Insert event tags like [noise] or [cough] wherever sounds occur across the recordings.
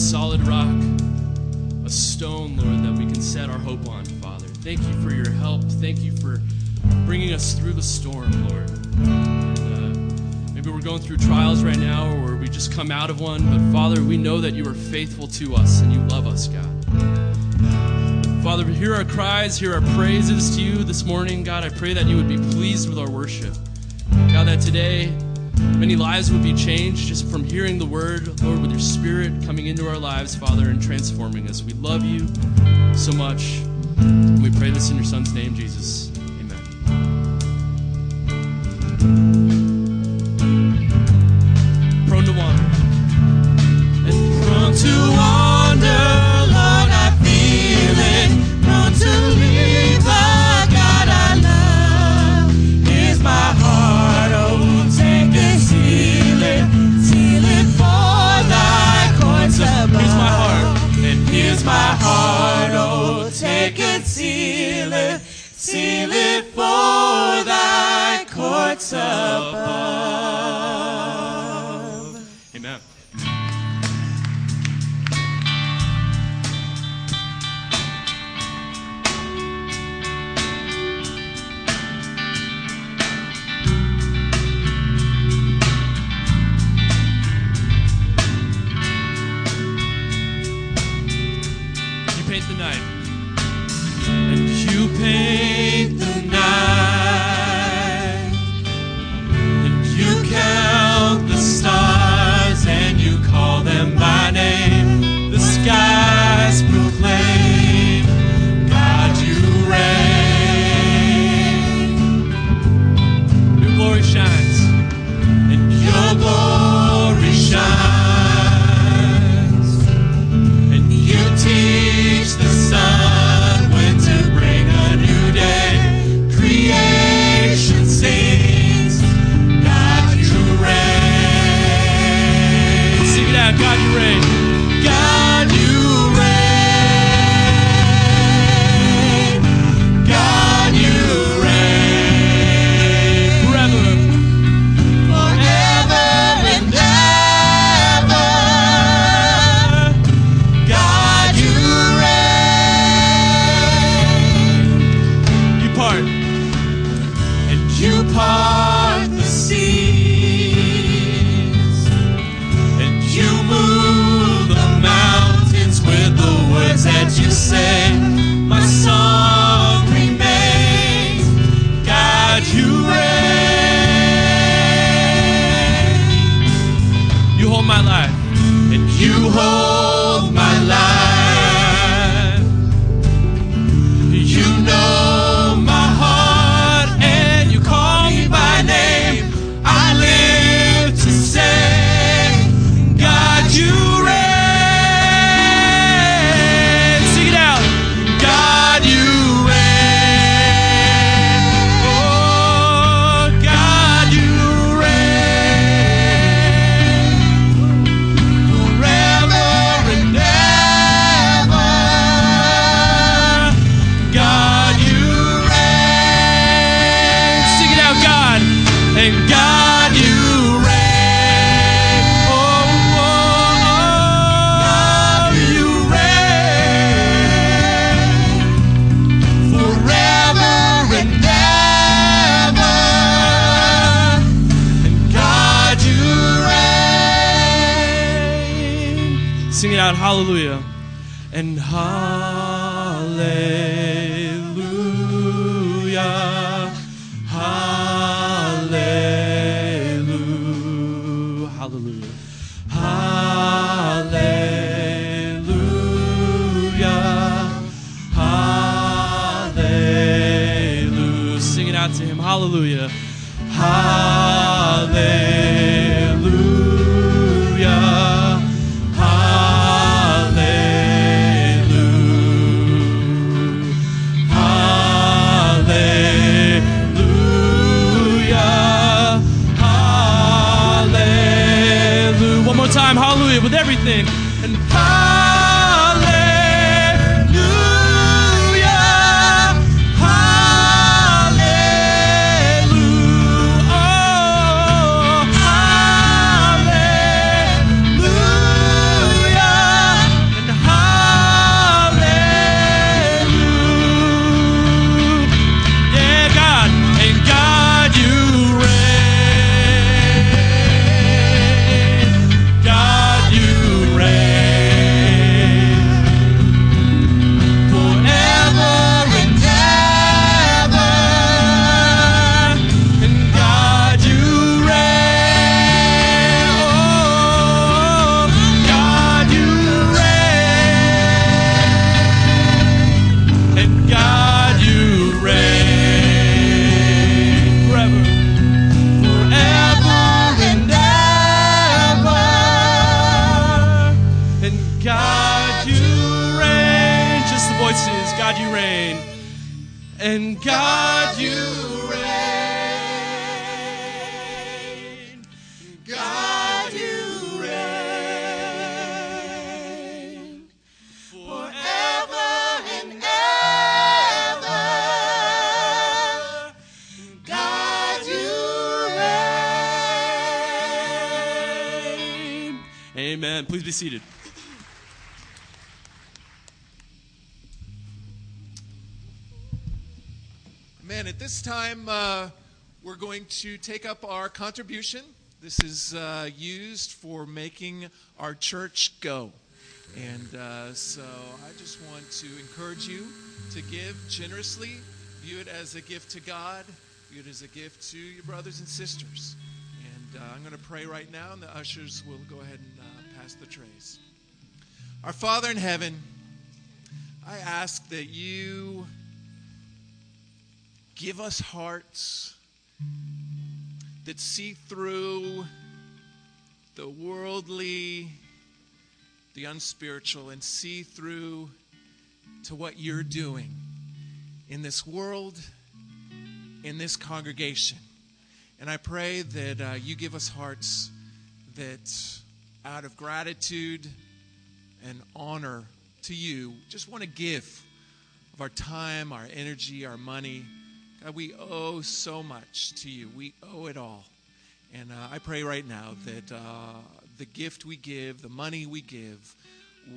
solid rock, a stone, Lord, that we can set our hope on, Father. Thank you for your help. Thank you for bringing us through the storm, Lord. Uh, maybe we're going through trials right now, or we just come out of one, but Father, we know that you are faithful to us and you love us, God. Father, hear our cries, hear our praises to you this morning. God, I pray that you would be pleased with our worship. God, that today many lives would be changed just from hearing the word, Lord, with your spirit coming into our lives, Father, and transforming us. We love you so much. We pray this in your son's name, Jesus. Amen. Courts this time, uh, we're going to take up our contribution. This is uh, used for making our church go. And uh, so I just want to encourage you to give generously, view it as a gift to God, view it as a gift to your brothers and sisters. And uh, I'm going to pray right now, and the ushers will go ahead and uh, pass the trays. Our Father in heaven, I ask that you give us hearts that see through the worldly, the unspiritual, and see through to what you're doing in this world, in this congregation. And I pray that uh, you give us hearts that, out of gratitude and honor to you, just want to give of our time, our energy, our money. God, we owe so much to you. We owe it all. And uh, I pray right now that uh, the gift we give, the money we give,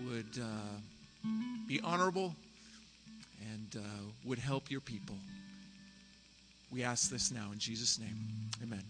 would uh, be honorable and uh, would help your people. We ask this now in Jesus' name. Amen.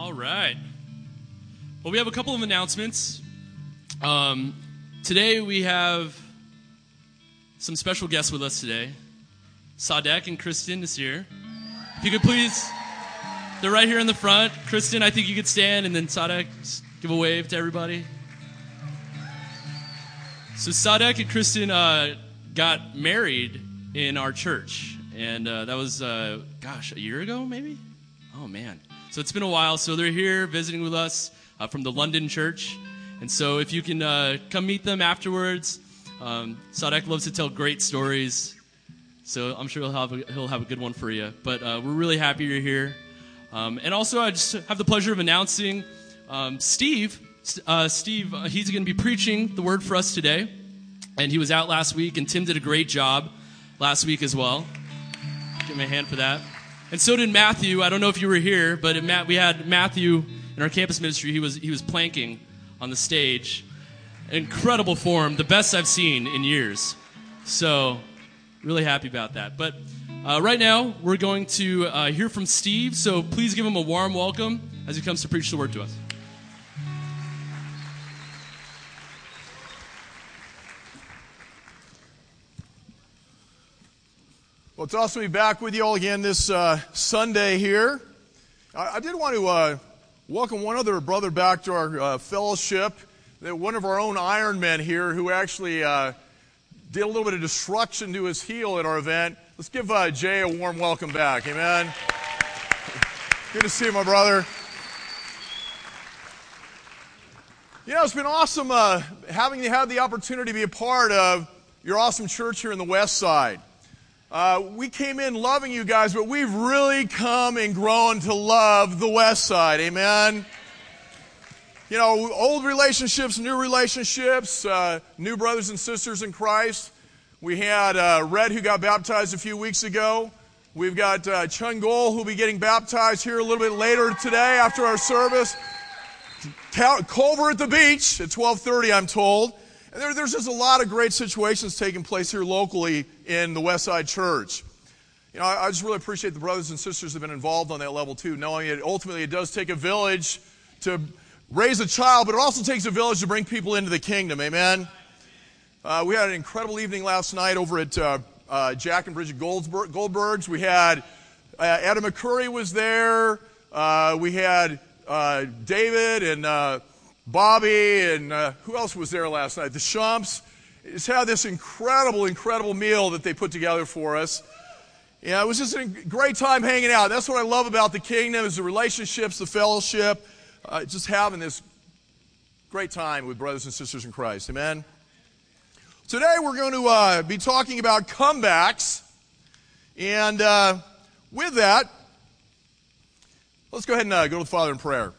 All right. Well, we have a couple of announcements. Um, today we have some special guests with us today. Sadek and Kristen is here. If you could please, they're right here in the front. Kristen, I think you could stand, and then Sadek, give a wave to everybody. So Sadek and Kristen uh, got married in our church, and uh, that was, uh, gosh, a year ago, maybe. Oh man. So it's been a while. So they're here visiting with us uh, from the London church. And so if you can uh, come meet them afterwards, um, Sadek loves to tell great stories. So I'm sure he'll have a, he'll have a good one for you. But uh, we're really happy you're here. Um, and also, I just have the pleasure of announcing um, Steve. Uh, Steve, uh, he's going to be preaching the word for us today. And he was out last week, and Tim did a great job last week as well. Give him a hand for that. And so did Matthew. I don't know if you were here, but Matt, we had Matthew in our campus ministry. He was he was planking on the stage, incredible form, the best I've seen in years. So, really happy about that. But uh, right now, we're going to uh, hear from Steve. So please give him a warm welcome as he comes to preach the word to us. Well, it's awesome to be back with you all again this uh, Sunday here. I, I did want to uh, welcome one other brother back to our uh, fellowship. One of our own Ironmen here who actually uh, did a little bit of destruction to his heel at our event. Let's give uh, Jay a warm welcome back. Amen. Good to see you, my brother. You know, it's been awesome uh, having you have the opportunity to be a part of your awesome church here in the West Side. Uh, we came in loving you guys, but we've really come and grown to love the West Side. Amen. You know, old relationships, new relationships, uh, new brothers and sisters in Christ. We had uh, Red who got baptized a few weeks ago. We've got uh, Chung Gol who will be getting baptized here a little bit later today after our service. Culver at the beach at 12:30, I'm told. There, there's just a lot of great situations taking place here locally in the Westside Church. You know, I, I just really appreciate the brothers and sisters that have been involved on that level too, knowing that ultimately it does take a village to raise a child, but it also takes a village to bring people into the kingdom. Amen. Uh, we had an incredible evening last night over at uh, uh, Jack and Bridget Goldberg, Goldberg's. We had uh, Adam McCurry was there. Uh, we had uh, David and Bobby, and uh, who else was there last night? The Shumps. Just had this incredible, incredible meal that they put together for us. Yeah, it was just a great time hanging out. That's what I love about the kingdom is the relationships, the fellowship, uh, just having this great time with brothers and sisters in Christ. Amen. Today we're going to uh, be talking about comebacks, and uh, with that, let's go ahead and uh, go to the Father in prayer.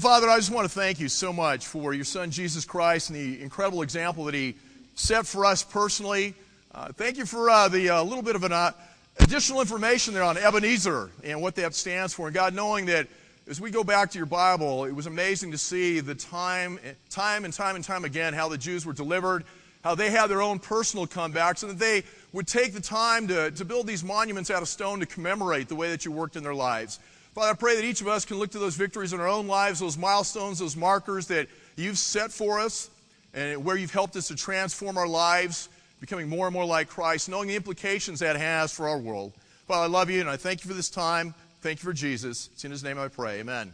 Well, Father, I just want to thank you so much for your Son, Jesus Christ, and the incredible example that he set for us personally. Uh, thank you for uh, the uh, little bit of an uh, additional information there on Ebenezer and what that stands for. And God, knowing that as we go back to your Bible, it was amazing to see the time, time and time and time again how the Jews were delivered, how they had their own personal comebacks, and that they would take the time to, to build these monuments out of stone to commemorate the way that you worked in their lives. Father, I pray that each of us can look to those victories in our own lives, those milestones, those markers that you've set for us, and where you've helped us to transform our lives, becoming more and more like Christ, knowing the implications that has for our world. Father, I love you, and I thank you for this time. Thank you for Jesus. It's in his name I pray. Amen.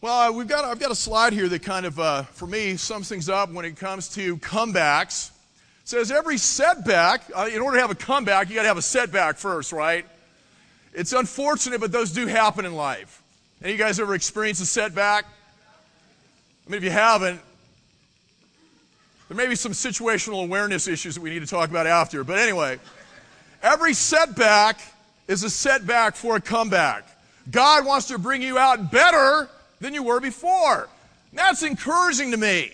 Well, uh, we've got, I've got a slide here that kind of, uh, for me, sums things up when it comes to comebacks. It says every setback, uh, in order to have a comeback, you got to have a setback first, right? It's unfortunate, but those do happen in life. Any of you guys ever experienced a setback? I mean, if you haven't, there may be some situational awareness issues that we need to talk about after. But anyway, every setback is a setback for a comeback. God wants to bring you out better than you were before. And that's encouraging to me.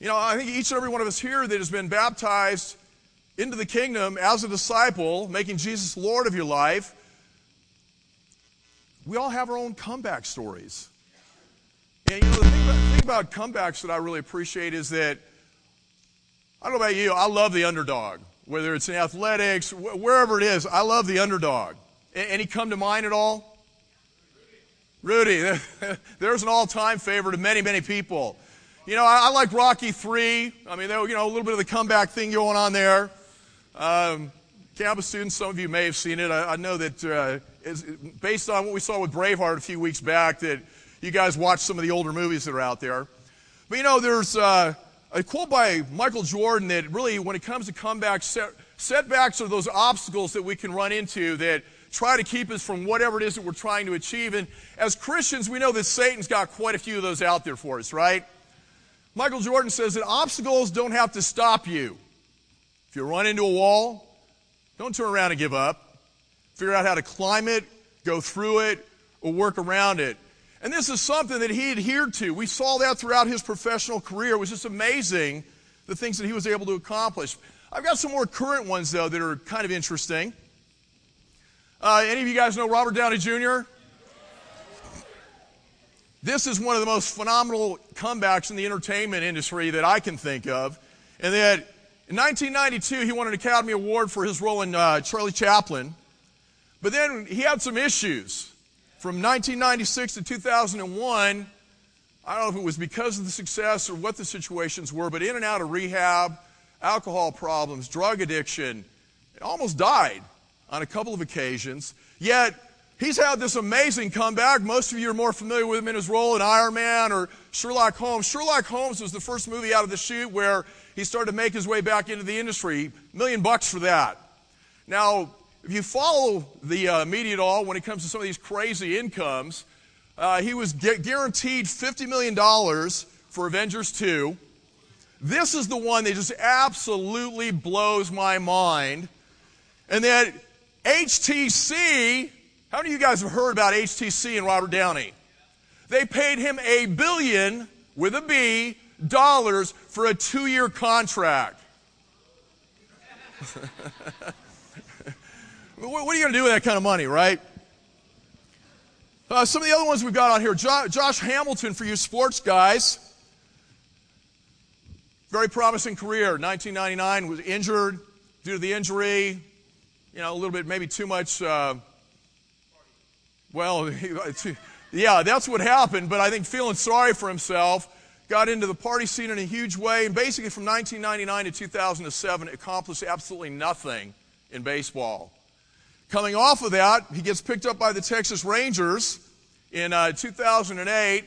You know, I think each and every one of us here that has been baptized into the kingdom as a disciple, making Jesus Lord of your life, we all have our own comeback stories. And you know, the thing about, thing about comebacks that I really appreciate is that, I don't know about you, I love the underdog. Whether it's in athletics, wherever it is, I love the underdog. Any come to mind at all? Rudy. [laughs] There's an all-time favorite of many, many people. You know, I, I like Rocky Three. I mean, there, you know, a little bit of the comeback thing going on there. Um, campus students, some of you may have seen it. I, I know that uh, is, based on what we saw with Braveheart a few weeks back, that you guys watched some of the older movies that are out there. But you know, there's uh, a quote by Michael Jordan that really, when it comes to comebacks, set, setbacks are those obstacles that we can run into that try to keep us from whatever it is that we're trying to achieve. And as Christians, we know that Satan's got quite a few of those out there for us, right? Michael Jordan says that obstacles don't have to stop you. If you run into a wall, don't turn around and give up figure out how to climb it, go through it, or work around it. And this is something that he adhered to. We saw that throughout his professional career. It was just amazing the things that he was able to accomplish. I've got some more current ones, though, that are kind of interesting. Uh, any of you guys know Robert Downey Jr.? This is one of the most phenomenal comebacks in the entertainment industry that I can think of. And that in 1992, he won an Academy Award for his role in uh, Charlie Chaplin. But then he had some issues. From 1996 to 2001, I don't know if it was because of the success or what the situations were, but in and out of rehab, alcohol problems, drug addiction, it almost died on a couple of occasions. Yet, he's had this amazing comeback. Most of you are more familiar with him in his role in Iron Man or Sherlock Holmes. Sherlock Holmes was the first movie out of the chute where he started to make his way back into the industry. A Million bucks for that. Now, if you follow the uh, media at all when it comes to some of these crazy incomes, uh, he was gu- guaranteed $50 million for Avengers 2. This is the one that just absolutely blows my mind. And then HTC, how many of you guys have heard about HTC and Robert Downey? They paid him a billion with a B dollars for a two year contract. [laughs] what are you going to do with that kind of money, right? Uh, some of the other ones we've got on here jo- Josh Hamilton for you sports guys. Very promising career. 1999 was injured due to the injury. You know, a little bit, maybe too much. Uh, well, [laughs] yeah, that's what happened. But I think feeling sorry for himself, got into the party scene in a huge way, and basically from 1999 to 2007 accomplished absolutely nothing in baseball. Coming off of that, he gets picked up by the Texas Rangers in uh, 2008.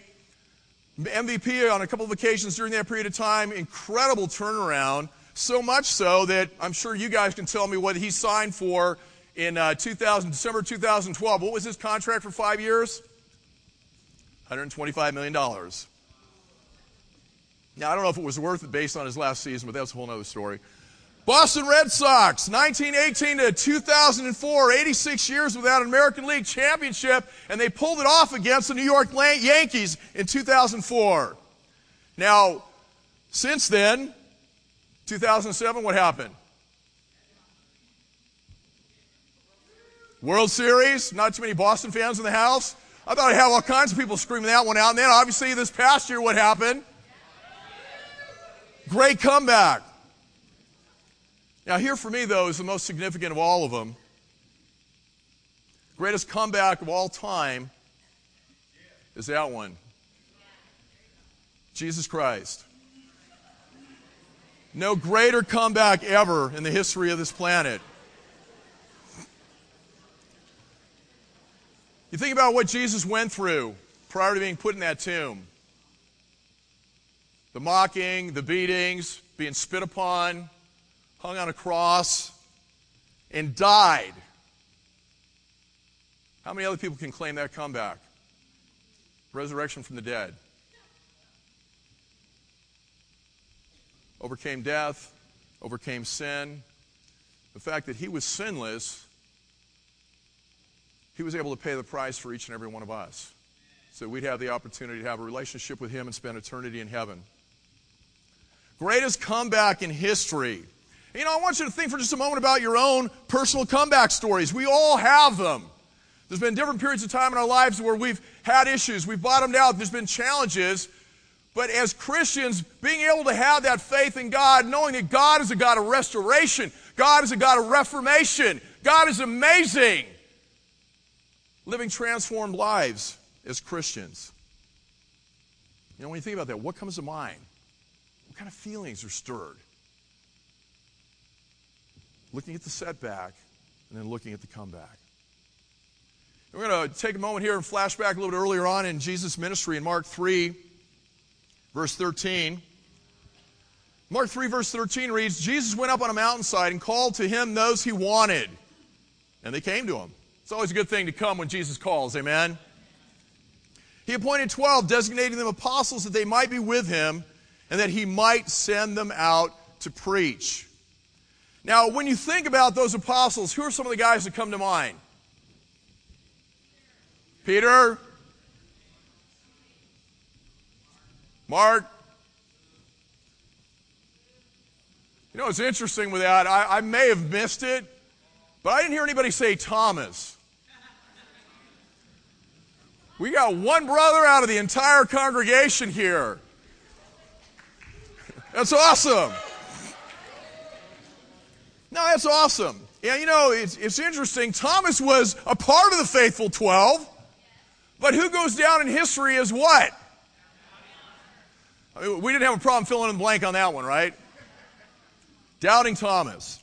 MVP on a couple of occasions during that period of time. Incredible turnaround. So much so that I'm sure you guys can tell me what he signed for in uh, 2000, December 2012. What was his contract for five years? $125 million. Now, I don't know if it was worth it based on his last season, but that's a whole other story. Boston Red Sox, 1918 to 2004, 86 years without an American League championship, and they pulled it off against the New York Yankees in 2004. Now, since then, 2007, what happened? World Series, not too many Boston fans in the house. I thought I'd have all kinds of people screaming that one out. And then, obviously, this past year, what happened? Great comeback. Now, here for me, though, is the most significant of all of them. Greatest comeback of all time is that one Jesus Christ. No greater comeback ever in the history of this planet. You think about what Jesus went through prior to being put in that tomb the mocking, the beatings, being spit upon, hung on a cross, and died. How many other people can claim that comeback? Resurrection from the dead. Overcame death, overcame sin. The fact that he was sinless, he was able to pay the price for each and every one of us. So we'd have the opportunity to have a relationship with him and spend eternity in heaven. Greatest comeback in history. You know, I want you to think for just a moment about your own personal comeback stories. We all have them. There's been different periods of time in our lives where we've had issues, we've bottomed out, there's been challenges. But as Christians, being able to have that faith in God, knowing that God is a God of restoration, God is a God of reformation, God is amazing. Living transformed lives as Christians. You know, when you think about that, what comes to mind? What kind of feelings are stirred? Looking at the setback, and then looking at the comeback. We're going to take a moment here and flashback a little bit earlier on in Jesus' ministry in Mark 3, verse 13. Mark 3, verse 13 reads Jesus went up on a mountainside and called to him those he wanted, and they came to him. It's always a good thing to come when Jesus calls, amen? He appointed 12, designating them apostles that they might be with him and that he might send them out to preach. Now, when you think about those apostles, who are some of the guys that come to mind? Peter, Mark, You know, it's interesting with that. I, I may have missed it, but I didn't hear anybody say Thomas. We got one brother out of the entire congregation here. That's awesome. No, that's awesome. Yeah, you know, it's, it's interesting. Thomas was a part of the faithful 12, but who goes down in history as what? I mean, we didn't have a problem filling in the blank on that one, right? Doubting Thomas.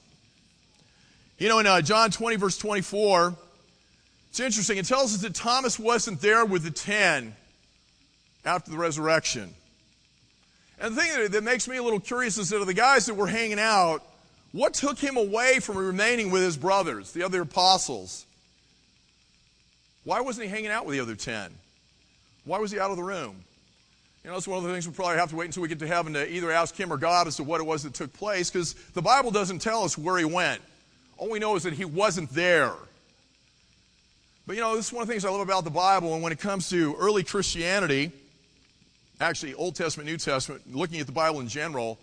You know, in uh, John 20, verse 24, it's interesting. It tells us that Thomas wasn't there with the ten after the resurrection. And the thing that, that makes me a little curious is that of the guys that were hanging out, what took him away from remaining with his brothers, the other apostles? Why wasn't he hanging out with the other ten? Why was he out of the room? You know, that's one of the things we'll probably have to wait until we get to heaven to either ask him or God as to what it was that took place, because the Bible doesn't tell us where he went. All we know is that he wasn't there. But you know, this is one of the things I love about the Bible, and when it comes to early Christianity, actually Old Testament, New Testament, looking at the Bible in general,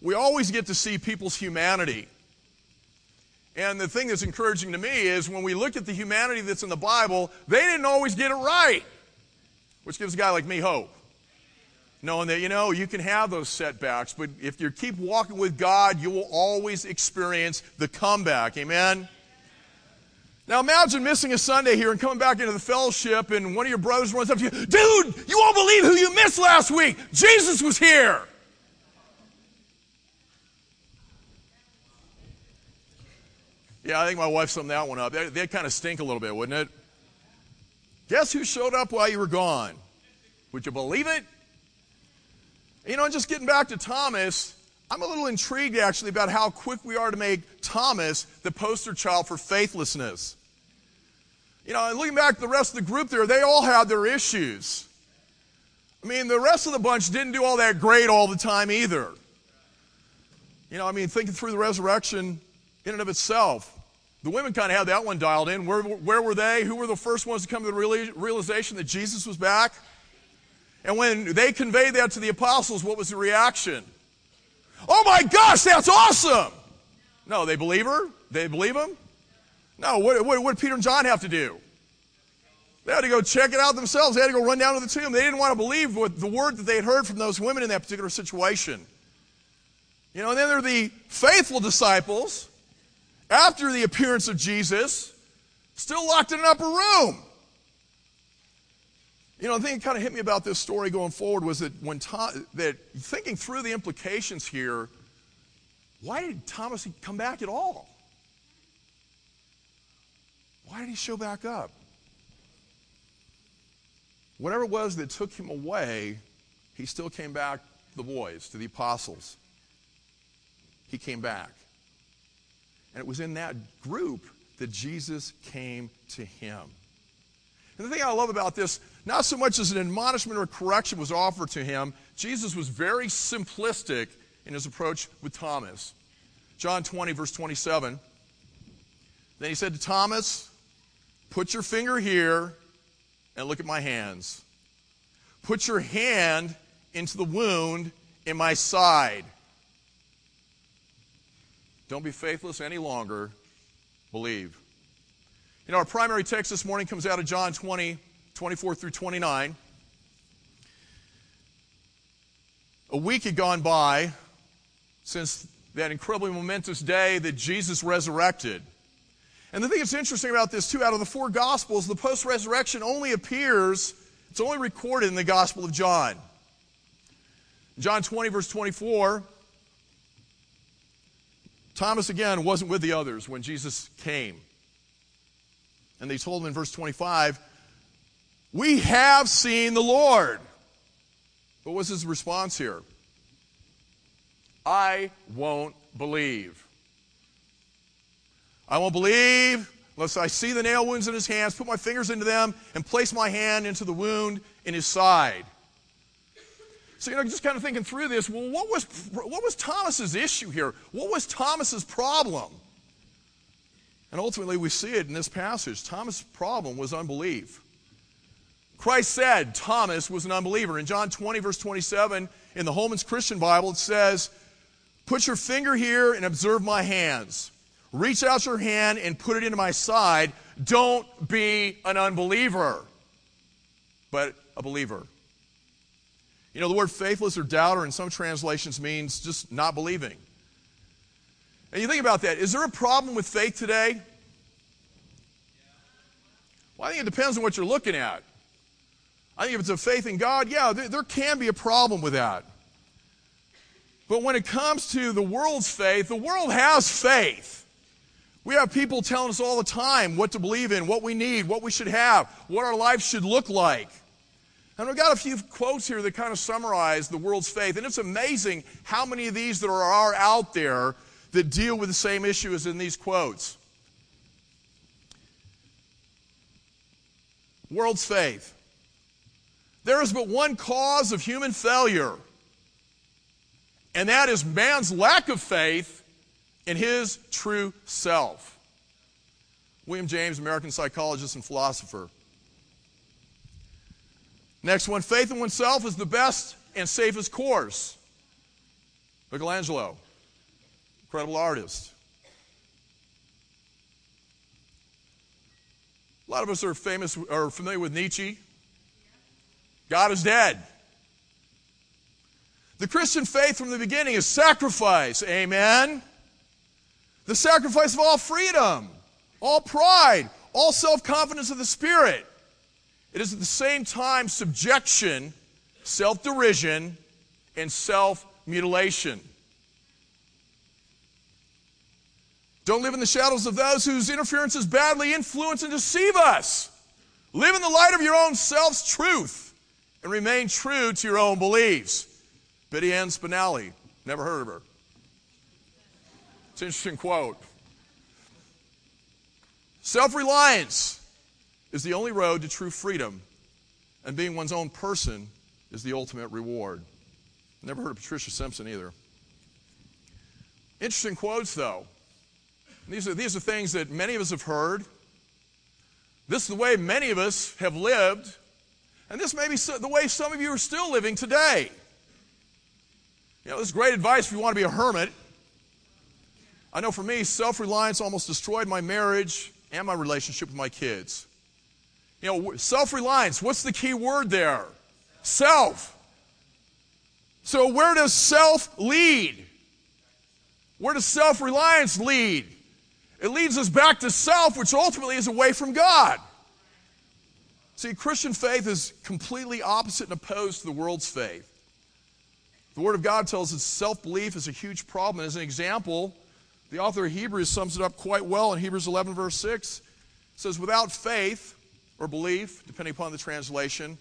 we always get to see people's humanity. And the thing that's encouraging to me is when we look at the humanity that's in the Bible, they didn't always get it right, which gives a guy like me hope knowing that, you know, you can have those setbacks, but if you keep walking with God, you will always experience the comeback. Amen? Now imagine missing a Sunday here and coming back into the fellowship, and one of your brothers runs up to you, Dude, you won't believe who you missed last week. Jesus was here. Yeah, I think my wife summed that one up. That, would kind of stink a little bit, wouldn't it? Guess who showed up while you were gone? Would you believe it? You know, just getting back to Thomas, I'm a little intrigued actually about how quick we are to make Thomas the poster child for faithlessness. You know, and looking back at the rest of the group there, they all had their issues. I mean, the rest of the bunch didn't do all that great all the time either. You know, I mean, thinking through the resurrection in and of itself, the women kind of had that one dialed in. Where, where were they? Who were the first ones to come to the realization that Jesus was back? And when they conveyed that to the apostles, what was the reaction? Oh my gosh, that's awesome! No, they believe her? They believe him? No, what, what, what did Peter and John have to do? They had to go check it out themselves. They had to go run down to the tomb. They didn't want to believe what the word that they had heard from those women in that particular situation. You know, and then there are the faithful disciples after the appearance of Jesus, still locked in an upper room. You know, the thing that kind of hit me about this story going forward was that when Tom, that thinking through the implications here, why did Thomas come back at all? Why did he show back up? Whatever it was that took him away, he still came back to the boys, to the apostles. He came back. And it was in that group that Jesus came to him. And the thing I love about this, not so much as an admonishment or correction was offered to him, Jesus was very simplistic in his approach with Thomas. John 20, verse 27. Then he said to Thomas, Put your finger here and look at my hands. Put your hand into the wound in my side. Don't be faithless any longer. Believe. You know, our primary text this morning comes out of John 20, 24 through 29. A week had gone by since that incredibly momentous day that Jesus resurrected. And the thing that's interesting about this, too, out of the four Gospels, the post resurrection only appears, it's only recorded in the Gospel of John. John 20, verse 24, Thomas again wasn't with the others when Jesus came. And they told him in verse 25, We have seen the Lord. What was his response here? I won't believe. I won't believe unless I see the nail wounds in his hands, put my fingers into them, and place my hand into the wound in his side. So, you know, just kind of thinking through this, well, what was, what was Thomas's issue here? What was Thomas's problem? And ultimately, we see it in this passage. Thomas' problem was unbelief. Christ said Thomas was an unbeliever. In John 20, verse 27, in the Holman's Christian Bible, it says, Put your finger here and observe my hands. Reach out your hand and put it into my side. Don't be an unbeliever, but a believer. You know, the word faithless or doubter in some translations means just not believing. And you think about that. Is there a problem with faith today? Well, I think it depends on what you're looking at. I think if it's a faith in God, yeah, there, there can be a problem with that. But when it comes to the world's faith, the world has faith. We have people telling us all the time what to believe in, what we need, what we should have, what our life should look like. And I've got a few quotes here that kind of summarize the world's faith. And it's amazing how many of these there are out there that deal with the same issue as in these quotes. World's faith. There is but one cause of human failure and that is man's lack of faith in his true self. William James, American psychologist and philosopher. Next one faith in oneself is the best and safest course. Michelangelo, incredible artist. A lot of us are famous or familiar with Nietzsche. God is dead. The Christian faith from the beginning is sacrifice. Amen. The sacrifice of all freedom, all pride, all self confidence of the Spirit. It is at the same time subjection, self derision, and self mutilation. Don't live in the shadows of those whose interferences badly influence and deceive us. Live in the light of your own self's truth and remain true to your own beliefs. Biddy Ann Spinelli. Never heard of her. It's an interesting quote. Self reliance is the only road to true freedom, and being one's own person is the ultimate reward. Never heard of Patricia Simpson either. Interesting quotes, though. These are, these are things that many of us have heard. This is the way many of us have lived, and this may be the way some of you are still living today. You know, this is great advice if you want to be a hermit. I know for me, self reliance almost destroyed my marriage and my relationship with my kids. You know, self reliance, what's the key word there? Self. So, where does self lead? Where does self reliance lead? It leads us back to self, which ultimately is away from God. See, Christian faith is completely opposite and opposed to the world's faith. The Word of God tells us self belief is a huge problem. As an example, the author of Hebrews sums it up quite well in Hebrews 11, verse 6. It says, Without faith or belief, depending upon the translation,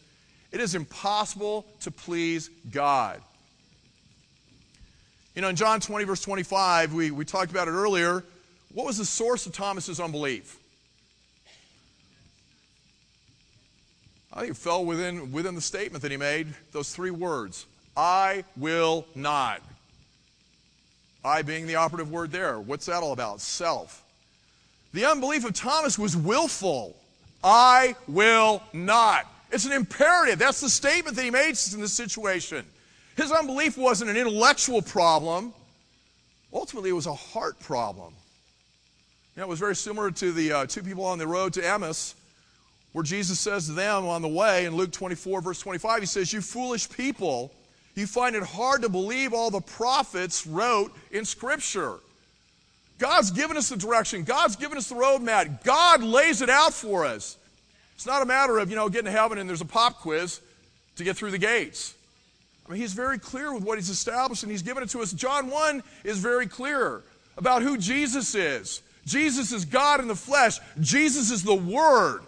it is impossible to please God. You know, in John 20, verse 25, we, we talked about it earlier. What was the source of Thomas's unbelief? I think it fell within, within the statement that he made, those three words I will not. I being the operative word there. What's that all about? Self. The unbelief of Thomas was willful. I will not. It's an imperative. That's the statement that he made in this situation. His unbelief wasn't an intellectual problem. Ultimately, it was a heart problem. You know, it was very similar to the uh, two people on the road to Emmaus, where Jesus says to them on the way in Luke 24, verse 25, he says, You foolish people, you find it hard to believe all the prophets wrote in Scripture. God's given us the direction, God's given us the roadmap, God lays it out for us. It's not a matter of, you know, getting to heaven and there's a pop quiz to get through the gates. I mean, he's very clear with what he's established and he's given it to us. John 1 is very clear about who Jesus is. Jesus is God in the flesh, Jesus is the Word.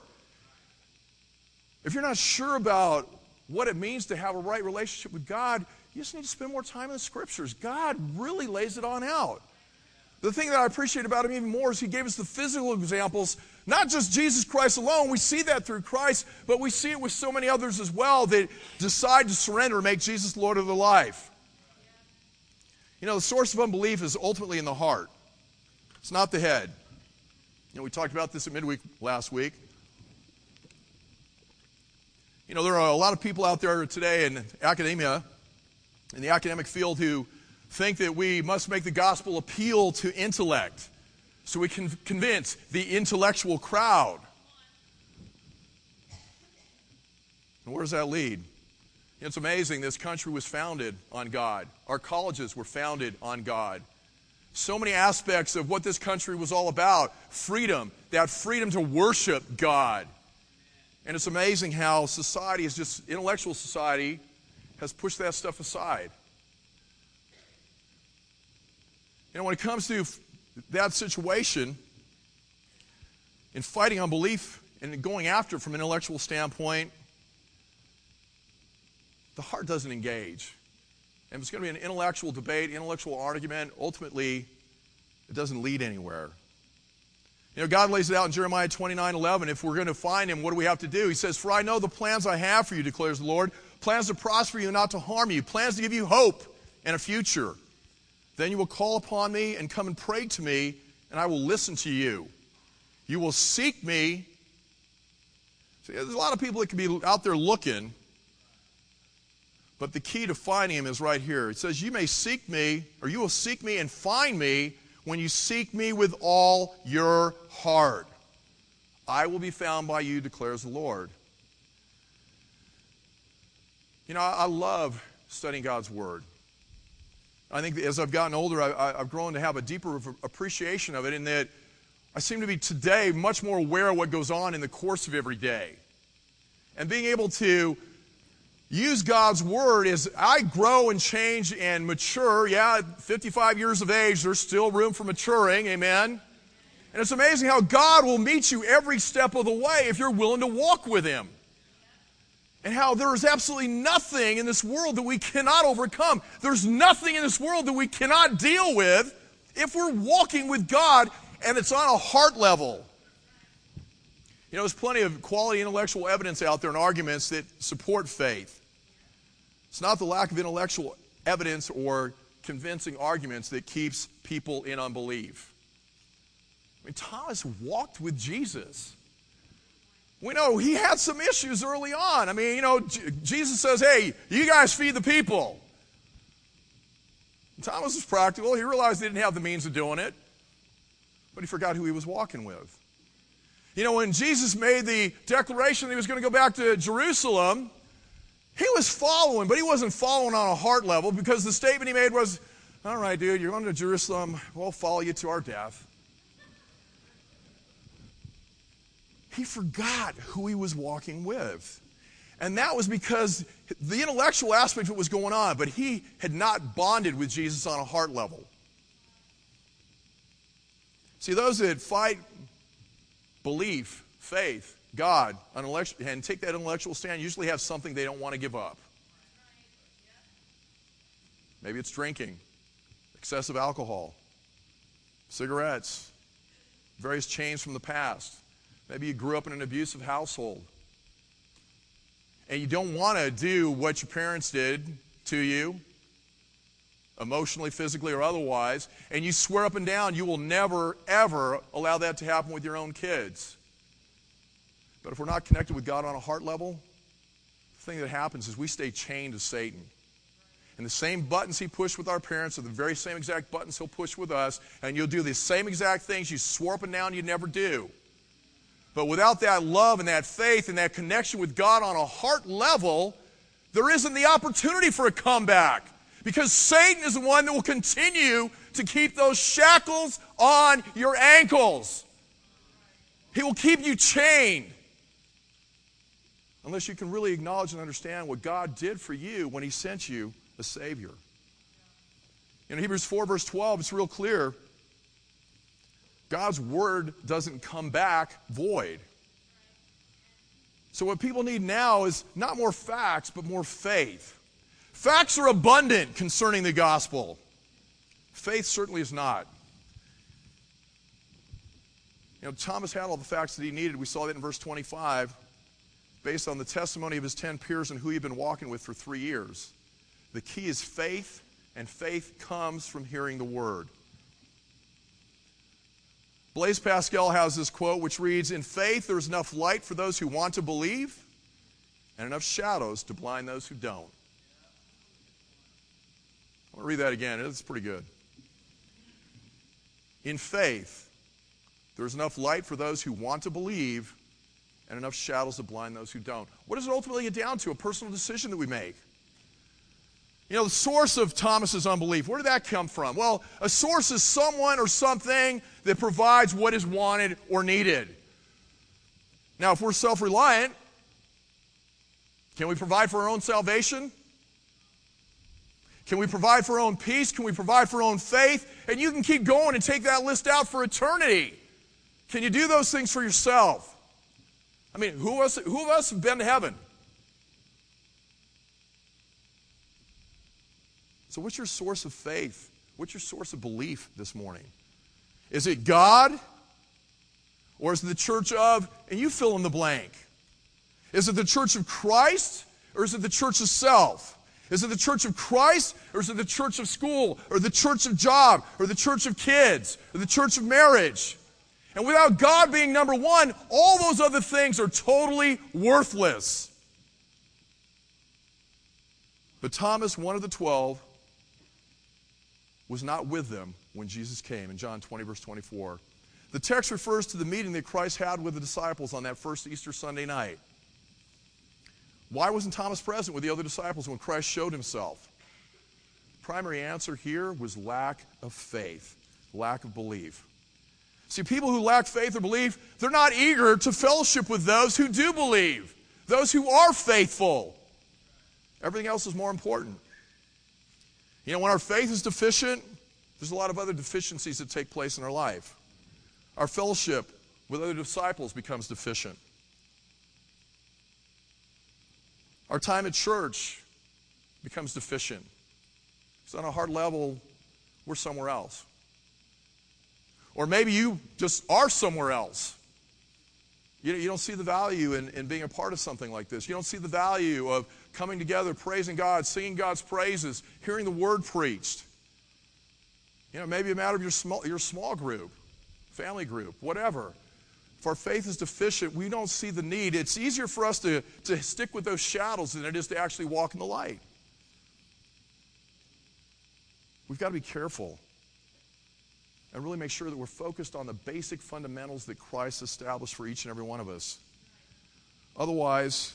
If you're not sure about what it means to have a right relationship with God, you just need to spend more time in the scriptures. God really lays it on out. The thing that I appreciate about him even more is he gave us the physical examples, not just Jesus Christ alone. We see that through Christ, but we see it with so many others as well that decide to surrender and make Jesus Lord of their life. You know, the source of unbelief is ultimately in the heart, it's not the head. You know, we talked about this at midweek last week. You know, there are a lot of people out there today in academia, in the academic field, who think that we must make the gospel appeal to intellect so we can convince the intellectual crowd. And where does that lead? It's amazing. This country was founded on God. Our colleges were founded on God. So many aspects of what this country was all about freedom, that freedom to worship God. And it's amazing how society is just, intellectual society has pushed that stuff aside. You know, when it comes to that situation, in fighting unbelief and going after it from an intellectual standpoint, the heart doesn't engage. And it's going to be an intellectual debate, intellectual argument, ultimately, it doesn't lead anywhere. You know, God lays it out in Jeremiah 29 11. If we're going to find him, what do we have to do? He says, For I know the plans I have for you, declares the Lord plans to prosper you, and not to harm you, plans to give you hope and a future. Then you will call upon me and come and pray to me, and I will listen to you. You will seek me. See, there's a lot of people that can be out there looking, but the key to finding him is right here. It says, You may seek me, or you will seek me and find me when you seek me with all your heart. I will be found by you, declares the Lord. You know, I love studying God's Word. I think as I've gotten older, I, have grown to have a deeper appreciation of it in that I seem to be today much more aware of what goes on in the course of every day. And being able to use God's word as I grow and change and mature. Yeah, 55 years of age, there's still room for maturing. Amen. And it's amazing how God will meet you every step of the way if you're willing to walk with Him. And how there is absolutely nothing in this world that we cannot overcome. There's nothing in this world that we cannot deal with if we're walking with God and it's on a heart level. You know, there's plenty of quality intellectual evidence out there and arguments that support faith. It's not the lack of intellectual evidence or convincing arguments that keeps people in unbelief. I mean, Thomas walked with Jesus. We know he had some issues early on. I mean, you know, J- Jesus says, hey, you guys feed the people. And Thomas was practical. He realized he didn't have the means of doing it, but he forgot who he was walking with. You know, when Jesus made the declaration that he was going to go back to Jerusalem, he was following, but he wasn't following on a heart level because the statement he made was, All right, dude, you're going to Jerusalem. We'll follow you to our death. He forgot who he was walking with. And that was because the intellectual aspect of what was going on, but he had not bonded with Jesus on a heart level. See, those that fight belief, faith, God and take that intellectual stand usually have something they don't want to give up. Maybe it's drinking, excessive alcohol, cigarettes, various chains from the past. Maybe you grew up in an abusive household. And you don't want to do what your parents did to you, emotionally, physically, or otherwise. And you swear up and down you will never, ever allow that to happen with your own kids. But if we're not connected with God on a heart level, the thing that happens is we stay chained to Satan. And the same buttons he pushed with our parents are the very same exact buttons he'll push with us, and you'll do the same exact things you swore up and down you'd never do. But without that love and that faith and that connection with God on a heart level, there isn't the opportunity for a comeback. Because Satan is the one that will continue to keep those shackles on your ankles. He will keep you chained unless you can really acknowledge and understand what God did for you when He sent you a Savior. In Hebrews 4, verse 12, it's real clear God's word doesn't come back void. So, what people need now is not more facts, but more faith. Facts are abundant concerning the gospel, faith certainly is not. You know, Thomas had all the facts that he needed. We saw that in verse 25 based on the testimony of his 10 peers and who he'd been walking with for three years. The key is faith, and faith comes from hearing the word. Blaise Pascal has this quote which reads In faith, there's enough light for those who want to believe, and enough shadows to blind those who don't. I'm going to read that again. It's pretty good. In faith, there's enough light for those who want to believe and enough shadows to blind those who don't. What does it ultimately get down to? A personal decision that we make. You know, the source of Thomas's unbelief, where did that come from? Well, a source is someone or something that provides what is wanted or needed. Now, if we're self reliant, can we provide for our own salvation? Can we provide for our own peace? Can we provide for our own faith? And you can keep going and take that list out for eternity. Can you do those things for yourself? I mean, who us, who of us have been to heaven? So, what's your source of faith? What's your source of belief this morning? Is it God? Or is it the church of, and you fill in the blank? Is it the church of Christ? Or is it the church of self? Is it the church of Christ? Or is it the church of school? Or the church of job? Or the church of kids? Or the church of marriage? And without God being number one, all those other things are totally worthless. But Thomas, one of the twelve, was not with them when Jesus came in John 20, verse 24. The text refers to the meeting that Christ had with the disciples on that first Easter Sunday night. Why wasn't Thomas present with the other disciples when Christ showed himself? Primary answer here was lack of faith, lack of belief. See, people who lack faith or belief, they're not eager to fellowship with those who do believe, those who are faithful. Everything else is more important. You know, when our faith is deficient, there's a lot of other deficiencies that take place in our life. Our fellowship with other disciples becomes deficient. Our time at church becomes deficient. So, on a hard level, we're somewhere else. Or maybe you just are somewhere else. You, you don't see the value in, in being a part of something like this. You don't see the value of coming together, praising God, singing God's praises, hearing the word preached. You know, maybe a matter of your small, your small group, family group, whatever. If our faith is deficient, we don't see the need. It's easier for us to, to stick with those shadows than it is to actually walk in the light. We've got to be careful and really make sure that we're focused on the basic fundamentals that Christ established for each and every one of us. Otherwise,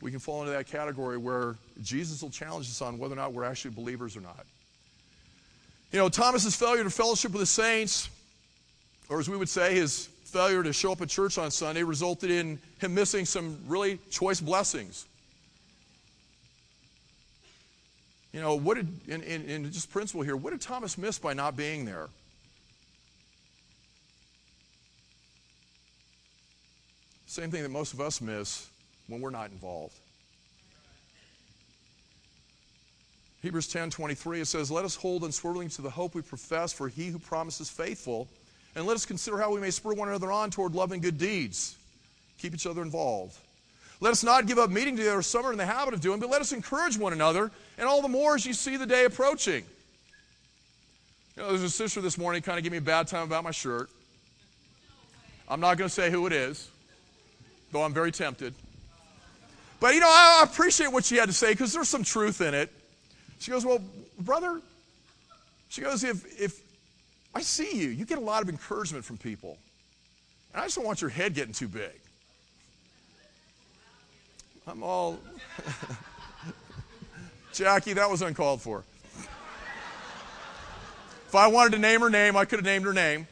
we can fall into that category where Jesus will challenge us on whether or not we're actually believers or not. You know, Thomas's failure to fellowship with the saints, or as we would say, his failure to show up at church on Sunday, resulted in him missing some really choice blessings. You know, what did, in, in, in just principle here, what did Thomas miss by not being there? Same thing that most of us miss when we're not involved. Hebrews 10 23, it says, Let us hold unswerving to the hope we profess, for he who promises faithful. And let us consider how we may spur one another on toward love and good deeds. Keep each other involved. Let us not give up meeting together some are in the habit of doing, but let us encourage one another, and all the more as you see the day approaching. You know, there's a sister this morning kind of gave me a bad time about my shirt. I'm not going to say who it is, though I'm very tempted. But you know, I appreciate what she had to say because there's some truth in it. She goes, Well, brother, she goes, if, if I see you, you get a lot of encouragement from people. And I just don't want your head getting too big. I'm all. [laughs] Jackie, that was uncalled for. If I wanted to name her name, I could have named her name.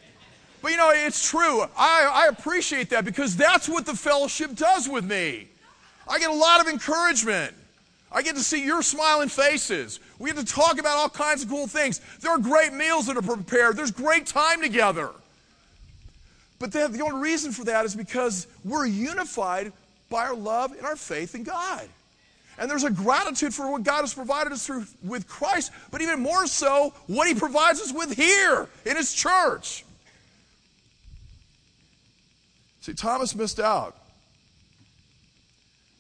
But you know, it's true. I, I appreciate that because that's what the fellowship does with me. I get a lot of encouragement. I get to see your smiling faces. We get to talk about all kinds of cool things. There are great meals that are prepared. There's great time together. But the, only reason for that is because we're unified by our love and our faith in God. And there's a gratitude for what God has provided us through with Christ, but even more so, what He provides us with here in His church. See, Thomas missed out.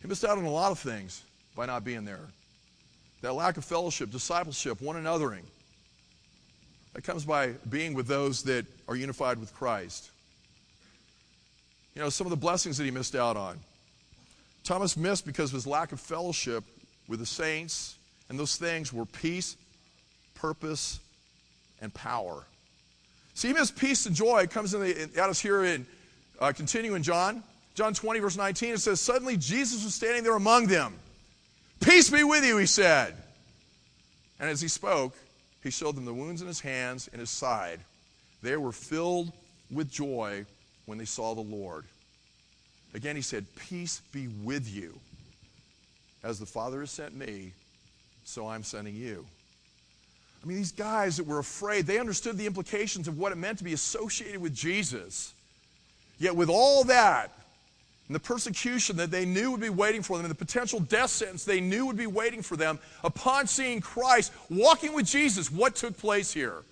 He missed out on a lot of things by not being there. That lack of fellowship, discipleship, one anothering. That comes by being with those that are unified with Christ. You know, some of the blessings that he missed out on. Thomas missed because of his lack of fellowship with the saints, and those things were peace, purpose, and power. See, he missed peace and joy. Comes in the, at us here in, uh, continue in John. John 20, verse 19, it says, Suddenly Jesus was standing there among them. Peace be with you, he said. And as he spoke, he showed them the wounds in his hands and his side. They were filled with joy when they saw the Lord. Again, he said, Peace be with you. As the Father has sent me, so I'm sending you. I mean, these guys that were afraid, they understood the implications of what it meant to be associated with Jesus. Yet, with all that, and the persecution that they knew would be waiting for them, and the potential death sentence they knew would be waiting for them, upon seeing Christ walking with Jesus, what took place here?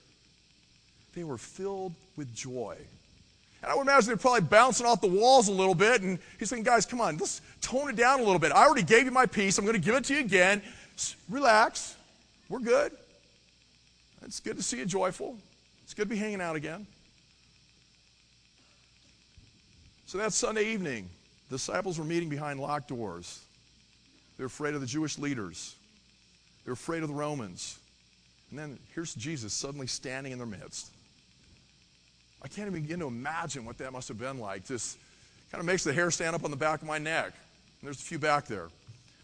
They were filled with joy. And I would imagine they're probably bouncing off the walls a little bit, and he's saying, Guys, come on, let's tone it down a little bit. I already gave you my peace. I'm going to give it to you again. Relax. We're good. It's good to see you joyful. It's good to be hanging out again. So that Sunday evening, disciples were meeting behind locked doors. They're afraid of the Jewish leaders. They're afraid of the Romans. And then here's Jesus suddenly standing in their midst. I can't even begin to imagine what that must have been like. Just kind of makes the hair stand up on the back of my neck. And there's a few back there.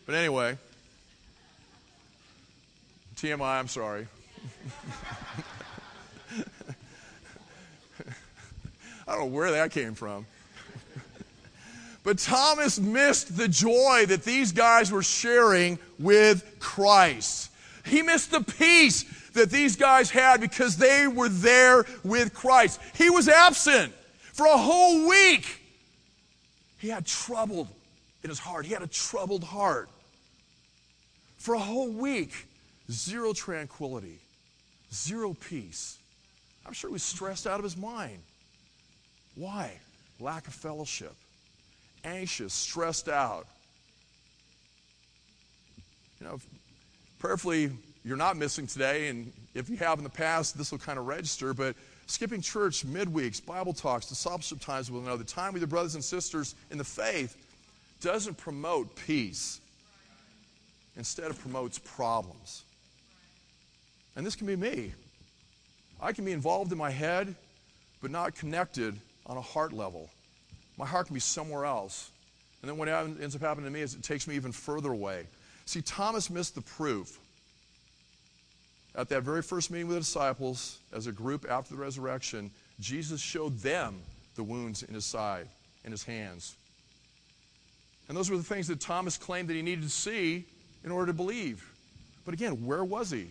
But anyway, TMI, I'm sorry. [laughs] I don't know where that came from. But Thomas missed the joy that these guys were sharing with Christ. He missed the peace that these guys had because they were there with Christ. He was absent for a whole week. He had trouble in his heart. He had a troubled heart. For a whole week, zero tranquility, zero peace. I'm sure he was stressed out of his mind. Why? Lack of fellowship anxious, stressed out. You know, prayerfully, you're not missing today, and if you have in the past, this will kind of register, but skipping church midweeks, Bible talks, discipleship times with another, time with your brothers and sisters in the faith doesn't promote peace. Instead, it promotes problems. And this can be me. I can be involved in my head, but not connected on a heart level my heart can be somewhere else. And then what ends up happening to me is it takes me even further away. See, Thomas missed the proof. At that very first meeting with the disciples, as a group after the resurrection, Jesus showed them the wounds in his side, in his hands. And those were the things that Thomas claimed that he needed to see in order to believe. But again, where was he?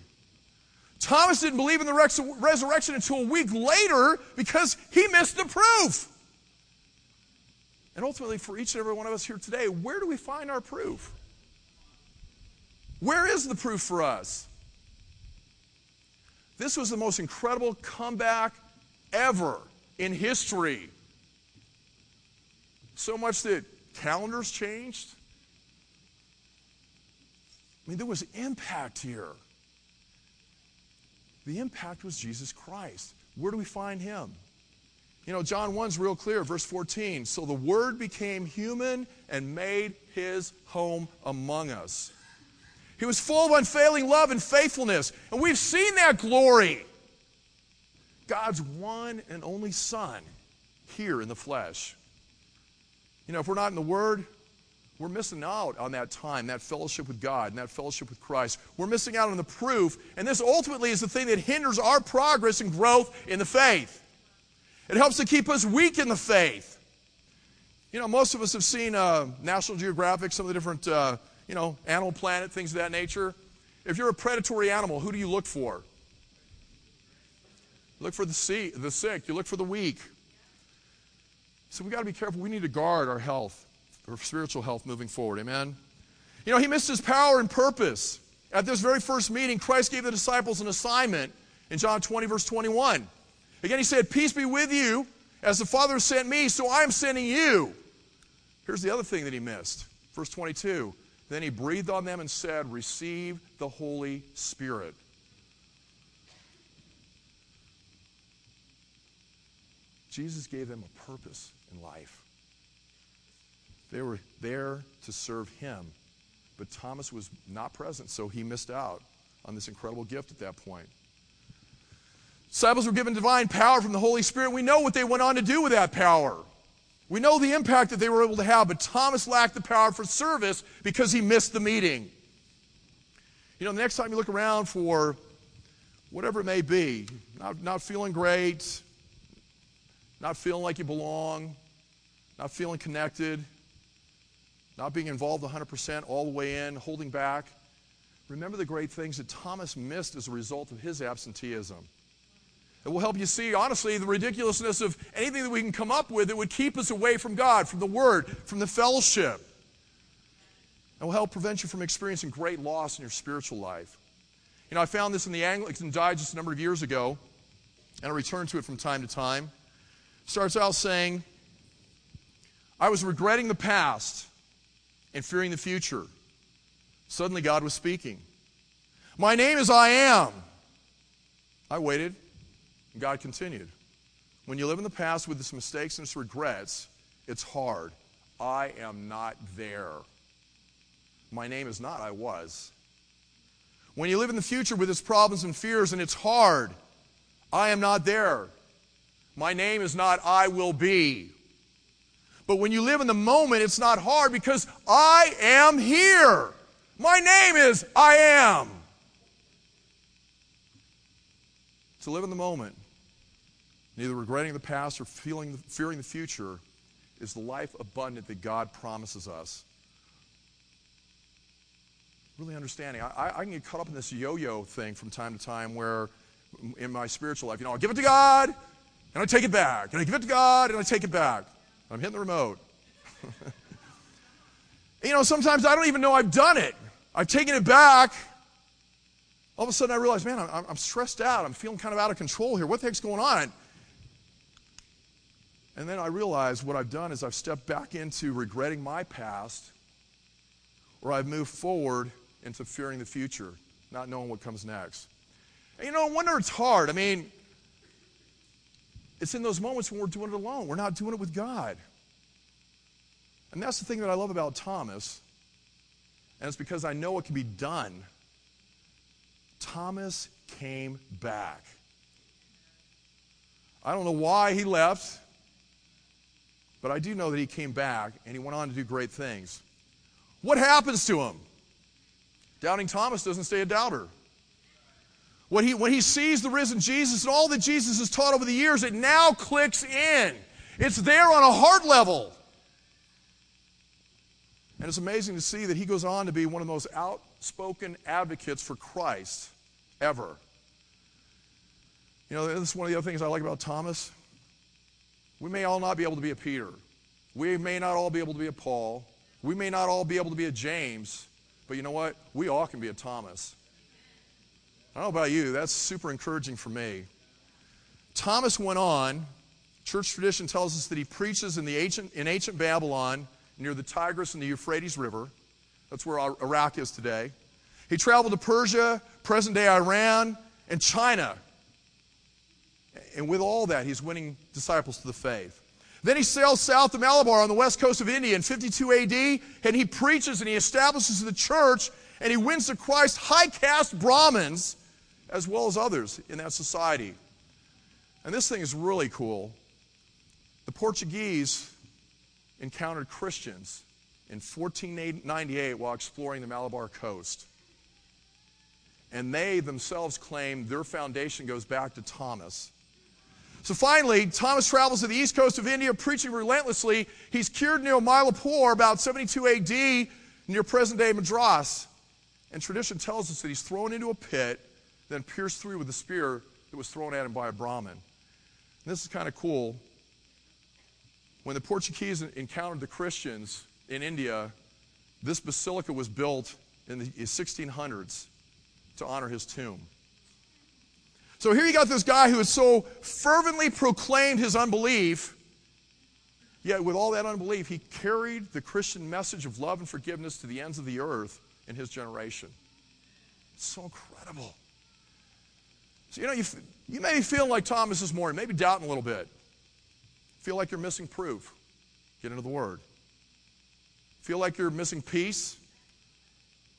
Thomas didn't believe in the resurrection until a week later because he missed the proof. And ultimately, for each and every one of us here today, where do we find our proof? Where is the proof for us? This was the most incredible comeback ever in history. So much that calendars changed. I mean, there was impact here. The impact was Jesus Christ. Where do we find him? You know, John 1's real clear, verse 14. So the Word became human and made his home among us. He was full of unfailing love and faithfulness, and we've seen that glory. God's one and only Son here in the flesh. You know, if we're not in the Word, we're missing out on that time, that fellowship with God, and that fellowship with Christ. We're missing out on the proof, and this ultimately is the thing that hinders our progress and growth in the faith. It helps to keep us weak in the faith. You know, most of us have seen uh, National Geographic, some of the different, uh, you know, Animal Planet, things of that nature. If you're a predatory animal, who do you look for? Look for the, the sick. You look for the weak. So we got to be careful. We need to guard our health, our spiritual health moving forward. Amen. You know, he missed his power and purpose. At this very first meeting, Christ gave the disciples an assignment in John 20, verse 21. Again, he said, Peace be with you. As the Father sent me, so I am sending you. Here's the other thing that he missed. Verse 22. Then he breathed on them and said, Receive the Holy Spirit. Jesus gave them a purpose in life. They were there to serve him, but Thomas was not present, so he missed out on this incredible gift at that point. Disciples were given divine power from the Holy Spirit. We know what they went on to do with that power. We know the impact that they were able to have, but Thomas lacked the power for service because he missed the meeting. You know, the next time you look around for whatever it may be, not, not feeling great, not feeling like you belong, not feeling connected, not being involved 100% all the way in, holding back, remember the great things that Thomas missed as a result of his absenteeism. It will help you see, honestly, the ridiculousness of anything that we can come up with that would keep us away from God, from the Word, from the fellowship. It will help prevent you from experiencing great loss in your spiritual life. You know, I found this in the Anglican Digest a number of years ago, and I return to it from time to time. It starts out saying, I was regretting the past and fearing the future. Suddenly, God was speaking. My name is I am. I waited. And God continued. When you live in the past with its mistakes and its regrets, it's hard. I am not there. My name is not I was. When you live in the future with its problems and fears and it's hard, I am not there. My name is not I will be. But when you live in the moment, it's not hard because I am here. My name is I am. To live in the moment neither regretting the past or feeling, fearing the future, is the life abundant that God promises us. Really understanding. I, I can get caught up in this yo yo thing from time to time where in my spiritual life, you know, I give it to God and I take it back. And I give it to God and I take it back. I'm hitting the remote. [laughs] you know, sometimes I don't even know I've done it. I've taken it back. All of a sudden I realize, man, I'm, I'm stressed out. I'm feeling kind of out of control here. What the heck's going on? And then I realized what I've done is I've stepped back into regretting my past, or I've moved forward into fearing the future, not knowing what comes next. And you know, I wonder it's hard. I mean, it's in those moments when we're doing it alone. We're not doing it with God. And that's the thing that I love about Thomas. And it's because I know it can be done. Thomas came back. I don't know why he left. But I do know that he came back and he went on to do great things. What happens to him? Doubting Thomas doesn't stay a doubter. When he, when he sees the risen Jesus and all that Jesus has taught over the years, it now clicks in. It's there on a heart level. And it's amazing to see that he goes on to be one of the most outspoken advocates for Christ ever. You know, this is one of the other things I like about Thomas. We may all not be able to be a Peter. We may not all be able to be a Paul. We may not all be able to be a James. But you know what? We all can be a Thomas. I don't know about you, that's super encouraging for me. Thomas went on. Church tradition tells us that he preaches in, the ancient, in ancient Babylon near the Tigris and the Euphrates River. That's where Iraq is today. He traveled to Persia, present day Iran, and China. And with all that, he's winning disciples to the faith. Then he sails south to Malabar on the west coast of India in 52 AD, and he preaches and he establishes the church, and he wins to Christ high caste Brahmins as well as others in that society. And this thing is really cool. The Portuguese encountered Christians in 1498 while exploring the Malabar coast. And they themselves claim their foundation goes back to Thomas. So finally, Thomas travels to the east coast of India preaching relentlessly. He's cured near Mylapore about 72 AD near present day Madras. And tradition tells us that he's thrown into a pit, then pierced through with a spear that was thrown at him by a Brahmin. And this is kind of cool. When the Portuguese encountered the Christians in India, this basilica was built in the 1600s to honor his tomb. So here you got this guy who has so fervently proclaimed his unbelief, yet with all that unbelief, he carried the Christian message of love and forgiveness to the ends of the earth in his generation. It's so incredible. So, you know, you, you may be feeling like Thomas this morning, maybe doubting a little bit. Feel like you're missing proof. Get into the Word. Feel like you're missing peace.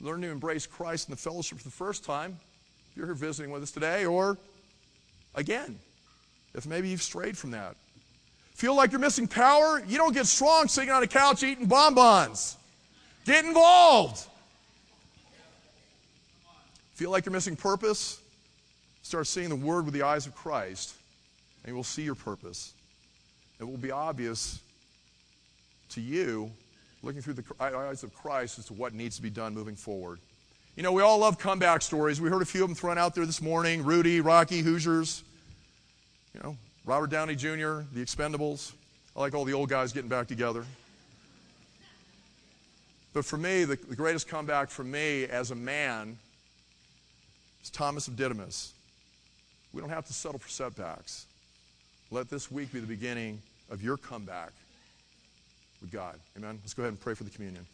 Learn to embrace Christ in the fellowship for the first time. If you're here visiting with us today, or again if maybe you've strayed from that. Feel like you're missing power? You don't get strong sitting on a couch eating bonbons. Get involved. Feel like you're missing purpose? Start seeing the Word with the eyes of Christ, and you will see your purpose. It will be obvious to you, looking through the eyes of Christ, as to what needs to be done moving forward. You know, we all love comeback stories. We heard a few of them thrown out there this morning Rudy, Rocky, Hoosiers. You know, Robert Downey Jr., The Expendables. I like all the old guys getting back together. But for me, the, the greatest comeback for me as a man is Thomas of Didymus. We don't have to settle for setbacks. Let this week be the beginning of your comeback with God. Amen. Let's go ahead and pray for the communion.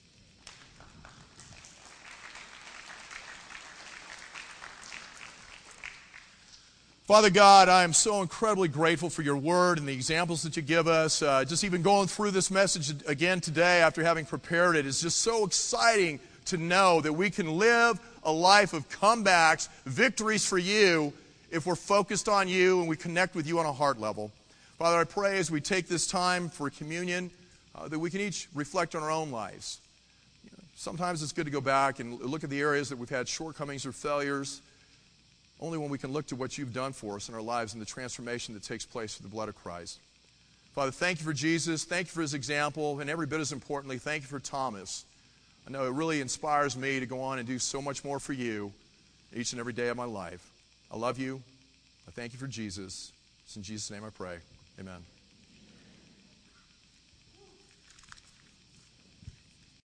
Father God, I am so incredibly grateful for your word and the examples that you give us. Uh, just even going through this message again today after having prepared it is just so exciting to know that we can live a life of comebacks, victories for you, if we're focused on you and we connect with you on a heart level. Father, I pray as we take this time for communion uh, that we can each reflect on our own lives. You know, sometimes it's good to go back and look at the areas that we've had shortcomings or failures only when we can look to what you've done for us in our lives and the transformation that takes place through the blood of Christ. Father, thank you for Jesus. Thank you for his example. And every bit as importantly, thank you for Thomas. I know it really inspires me to go on and do so much more for you each and every day of my life. I love you. I thank you for Jesus. It's in Jesus' name I pray. Amen.